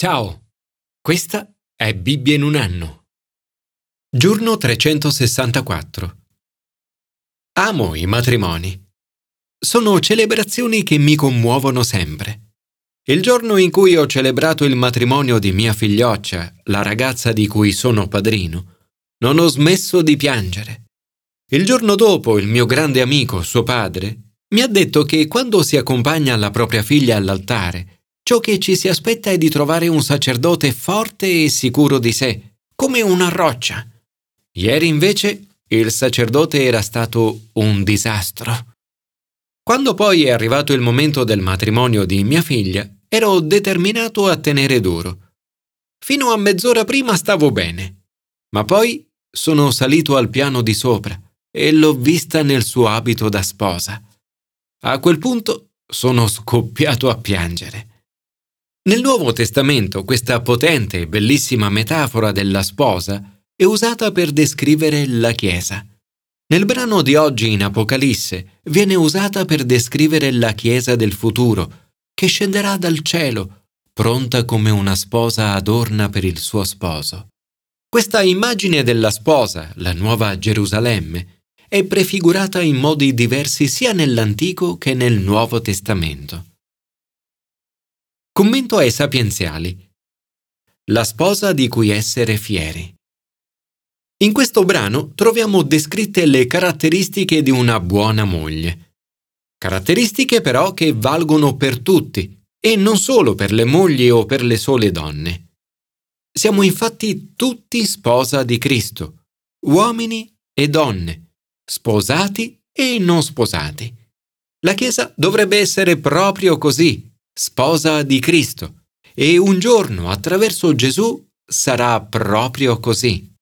Ciao, questa è Bibbia in un anno. Giorno 364. Amo i matrimoni. Sono celebrazioni che mi commuovono sempre. Il giorno in cui ho celebrato il matrimonio di mia figlioccia, la ragazza di cui sono padrino, non ho smesso di piangere. Il giorno dopo il mio grande amico, suo padre, mi ha detto che quando si accompagna la propria figlia all'altare, Ciò che ci si aspetta è di trovare un sacerdote forte e sicuro di sé, come una roccia. Ieri invece il sacerdote era stato un disastro. Quando poi è arrivato il momento del matrimonio di mia figlia, ero determinato a tenere duro. Fino a mezz'ora prima stavo bene, ma poi sono salito al piano di sopra e l'ho vista nel suo abito da sposa. A quel punto sono scoppiato a piangere. Nel Nuovo Testamento questa potente e bellissima metafora della sposa è usata per descrivere la Chiesa. Nel brano di oggi in Apocalisse viene usata per descrivere la Chiesa del futuro, che scenderà dal cielo, pronta come una sposa adorna per il suo sposo. Questa immagine della sposa, la nuova Gerusalemme, è prefigurata in modi diversi sia nell'Antico che nel Nuovo Testamento. Commento ai sapienziali. La sposa di cui essere fieri. In questo brano troviamo descritte le caratteristiche di una buona moglie. Caratteristiche però che valgono per tutti e non solo per le mogli o per le sole donne. Siamo infatti tutti sposa di Cristo, uomini e donne, sposati e non sposati. La Chiesa dovrebbe essere proprio così, sposa di Cristo, e un giorno attraverso Gesù sarà proprio così.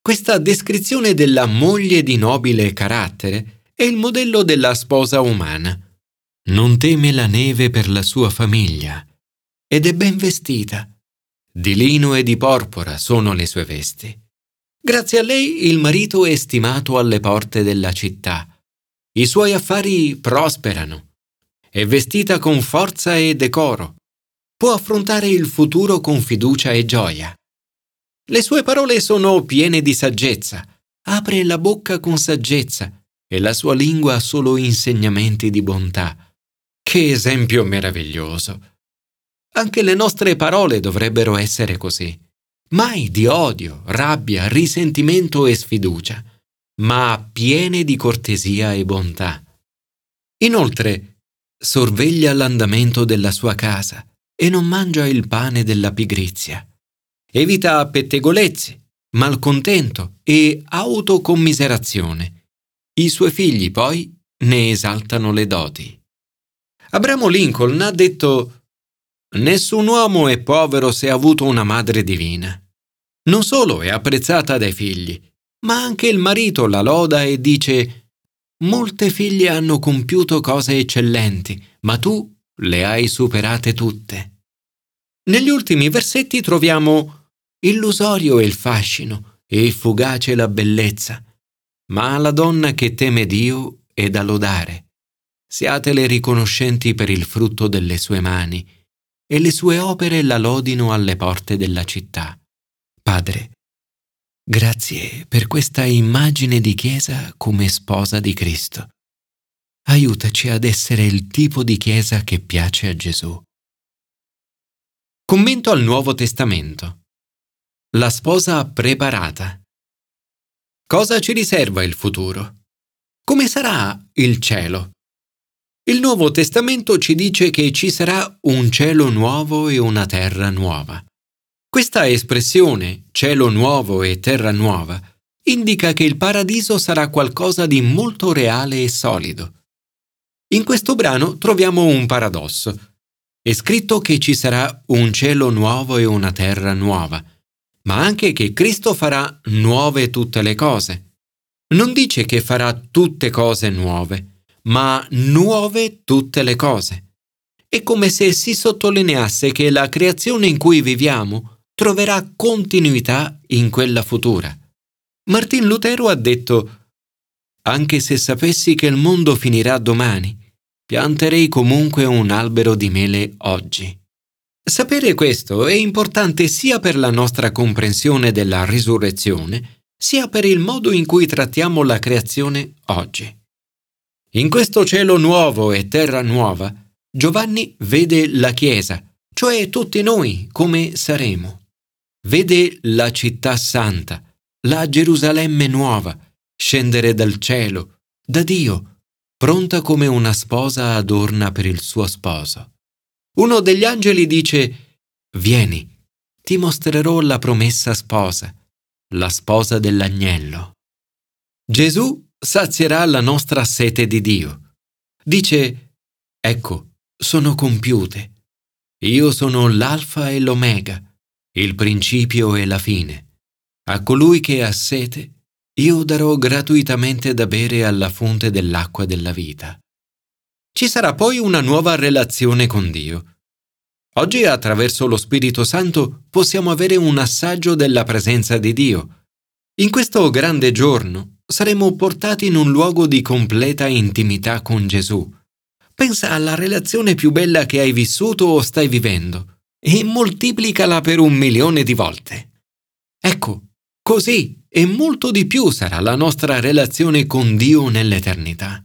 Questa descrizione della moglie di nobile carattere è il modello della sposa umana. Non teme la neve per la sua famiglia ed è ben vestita. Di lino e di porpora sono le sue vesti. Grazie a lei il marito è stimato alle porte della città. I suoi affari prosperano è vestita con forza e decoro. Può affrontare il futuro con fiducia e gioia. Le sue parole sono piene di saggezza. Apre la bocca con saggezza e la sua lingua ha solo insegnamenti di bontà. Che esempio meraviglioso! Anche le nostre parole dovrebbero essere così. Mai di odio, rabbia, risentimento e sfiducia, ma piene di cortesia e bontà. Inoltre, sorveglia l'andamento della sua casa e non mangia il pane della pigrizia. Evita pettegolezzi, malcontento e autocommiserazione. I suoi figli poi ne esaltano le doti. Abramo Lincoln ha detto Nessun uomo è povero se ha avuto una madre divina. Non solo è apprezzata dai figli, ma anche il marito la loda e dice Molte figlie hanno compiuto cose eccellenti, ma tu le hai superate tutte. Negli ultimi versetti troviamo illusorio è il fascino e fugace la bellezza, ma la donna che teme Dio è da lodare. Siatele riconoscenti per il frutto delle sue mani, e le sue opere la lodino alle porte della città. Padre, Grazie per questa immagine di Chiesa come sposa di Cristo. Aiutaci ad essere il tipo di Chiesa che piace a Gesù. Commento al Nuovo Testamento. La sposa preparata. Cosa ci riserva il futuro? Come sarà il cielo? Il Nuovo Testamento ci dice che ci sarà un cielo nuovo e una terra nuova. Questa espressione, cielo nuovo e terra nuova, indica che il paradiso sarà qualcosa di molto reale e solido. In questo brano troviamo un paradosso. È scritto che ci sarà un cielo nuovo e una terra nuova, ma anche che Cristo farà nuove tutte le cose. Non dice che farà tutte cose nuove, ma nuove tutte le cose. È come se si sottolineasse che la creazione in cui viviamo troverà continuità in quella futura. Martin Lutero ha detto Anche se sapessi che il mondo finirà domani, pianterei comunque un albero di mele oggi. Sapere questo è importante sia per la nostra comprensione della risurrezione, sia per il modo in cui trattiamo la creazione oggi. In questo cielo nuovo e terra nuova, Giovanni vede la Chiesa, cioè tutti noi come saremo. Vede la città santa, la Gerusalemme nuova, scendere dal cielo, da Dio, pronta come una sposa adorna per il suo sposo. Uno degli angeli dice, Vieni, ti mostrerò la promessa sposa, la sposa dell'agnello. Gesù sazierà la nostra sete di Dio. Dice, Ecco, sono compiute. Io sono l'alfa e l'omega, il principio e la fine. A colui che ha sete, io darò gratuitamente da bere alla fonte dell'acqua della vita. Ci sarà poi una nuova relazione con Dio. Oggi attraverso lo Spirito Santo possiamo avere un assaggio della presenza di Dio. In questo grande giorno saremo portati in un luogo di completa intimità con Gesù. Pensa alla relazione più bella che hai vissuto o stai vivendo e moltiplicala per un milione di volte. Ecco, così e molto di più sarà la nostra relazione con Dio nell'eternità.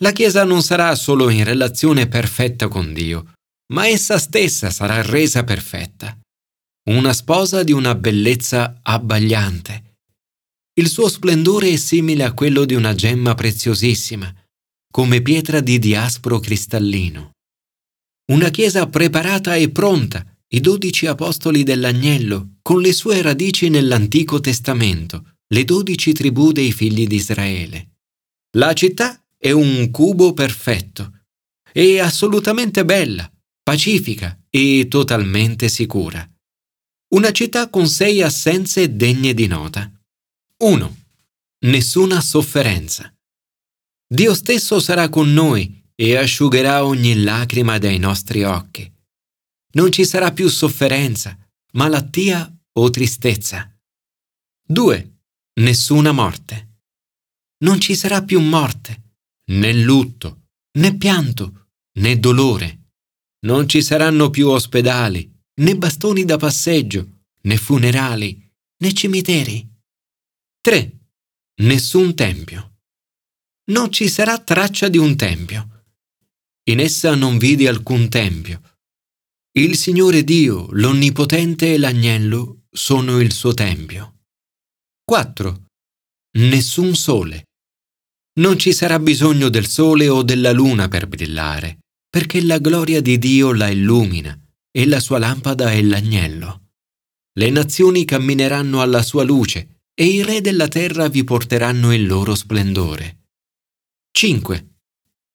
La Chiesa non sarà solo in relazione perfetta con Dio, ma essa stessa sarà resa perfetta. Una sposa di una bellezza abbagliante. Il suo splendore è simile a quello di una gemma preziosissima, come pietra di diaspro cristallino. Una Chiesa preparata e pronta, i dodici apostoli dell'agnello, con le sue radici nell'Antico Testamento, le dodici tribù dei figli di Israele. La città è un cubo perfetto. È assolutamente bella, pacifica e totalmente sicura. Una città con sei assenze degne di nota. 1. Nessuna sofferenza. Dio stesso sarà con noi e asciugherà ogni lacrima dai nostri occhi. Non ci sarà più sofferenza, malattia o tristezza. 2. Nessuna morte. Non ci sarà più morte né lutto, né pianto, né dolore. Non ci saranno più ospedali, né bastoni da passeggio, né funerali, né cimiteri. 3. Nessun tempio. Non ci sarà traccia di un tempio. In essa non vidi alcun tempio. Il Signore Dio, l'Onnipotente e l'Agnello sono il suo tempio. 4. Nessun sole. Non ci sarà bisogno del sole o della luna per brillare, perché la gloria di Dio la illumina e la sua lampada è l'agnello. Le nazioni cammineranno alla sua luce e i re della terra vi porteranno il loro splendore. 5.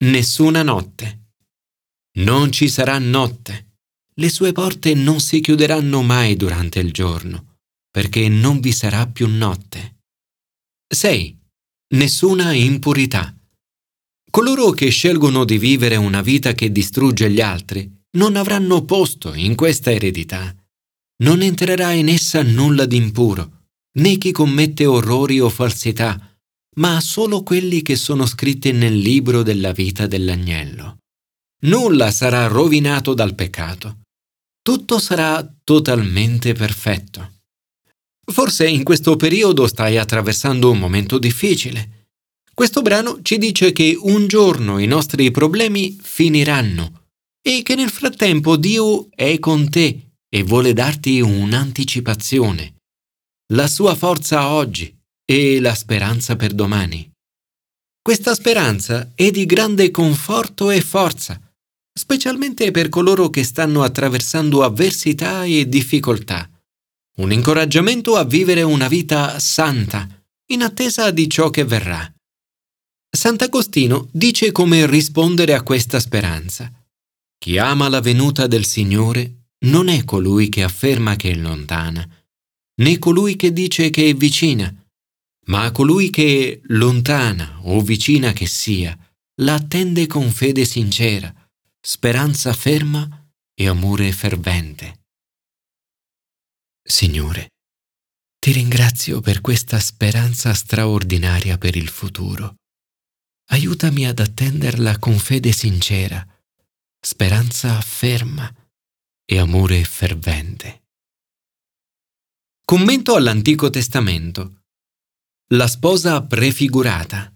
Nessuna notte. Non ci sarà notte. Le sue porte non si chiuderanno mai durante il giorno, perché non vi sarà più notte. 6 nessuna impurità. Coloro che scelgono di vivere una vita che distrugge gli altri non avranno posto in questa eredità. Non entrerà in essa nulla di impuro, né chi commette orrori o falsità, ma solo quelli che sono scritti nel libro della vita dell'agnello. Nulla sarà rovinato dal peccato. Tutto sarà totalmente perfetto. Forse in questo periodo stai attraversando un momento difficile. Questo brano ci dice che un giorno i nostri problemi finiranno e che nel frattempo Dio è con te e vuole darti un'anticipazione, la sua forza oggi e la speranza per domani. Questa speranza è di grande conforto e forza, specialmente per coloro che stanno attraversando avversità e difficoltà un incoraggiamento a vivere una vita santa, in attesa di ciò che verrà. Sant'Agostino dice come rispondere a questa speranza. Chi ama la venuta del Signore non è colui che afferma che è lontana, né colui che dice che è vicina, ma colui che, lontana o vicina che sia, la attende con fede sincera, speranza ferma e amore fervente. Signore, ti ringrazio per questa speranza straordinaria per il futuro. Aiutami ad attenderla con fede sincera, speranza ferma e amore fervente. Commento all'Antico Testamento. La sposa prefigurata.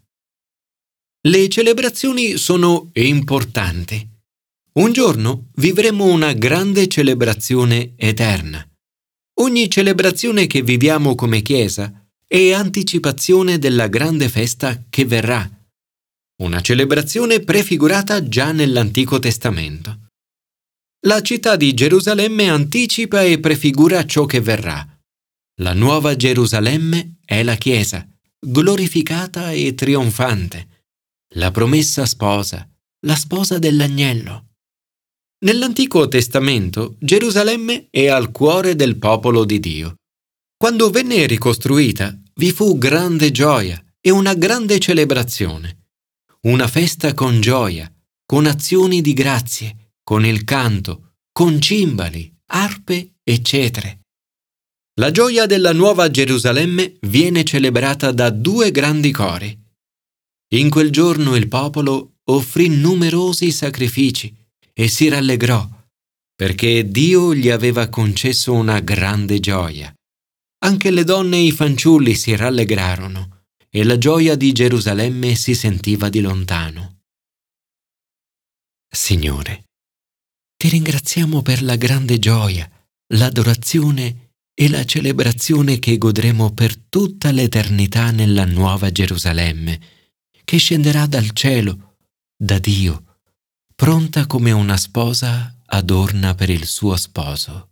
Le celebrazioni sono importanti. Un giorno vivremo una grande celebrazione eterna. Ogni celebrazione che viviamo come Chiesa è anticipazione della grande festa che verrà. Una celebrazione prefigurata già nell'Antico Testamento. La città di Gerusalemme anticipa e prefigura ciò che verrà. La nuova Gerusalemme è la Chiesa, glorificata e trionfante la promessa sposa, la sposa dell'agnello. Nell'Antico Testamento Gerusalemme è al cuore del popolo di Dio. Quando venne ricostruita vi fu grande gioia e una grande celebrazione. Una festa con gioia, con azioni di grazie, con il canto, con cimbali, arpe e cetre. La gioia della nuova Gerusalemme viene celebrata da due grandi cori. In quel giorno il popolo offrì numerosi sacrifici e si rallegrò, perché Dio gli aveva concesso una grande gioia. Anche le donne e i fanciulli si rallegrarono, e la gioia di Gerusalemme si sentiva di lontano. Signore, ti ringraziamo per la grande gioia, l'adorazione e la celebrazione che godremo per tutta l'eternità nella nuova Gerusalemme che scenderà dal cielo, da Dio, pronta come una sposa adorna per il suo sposo.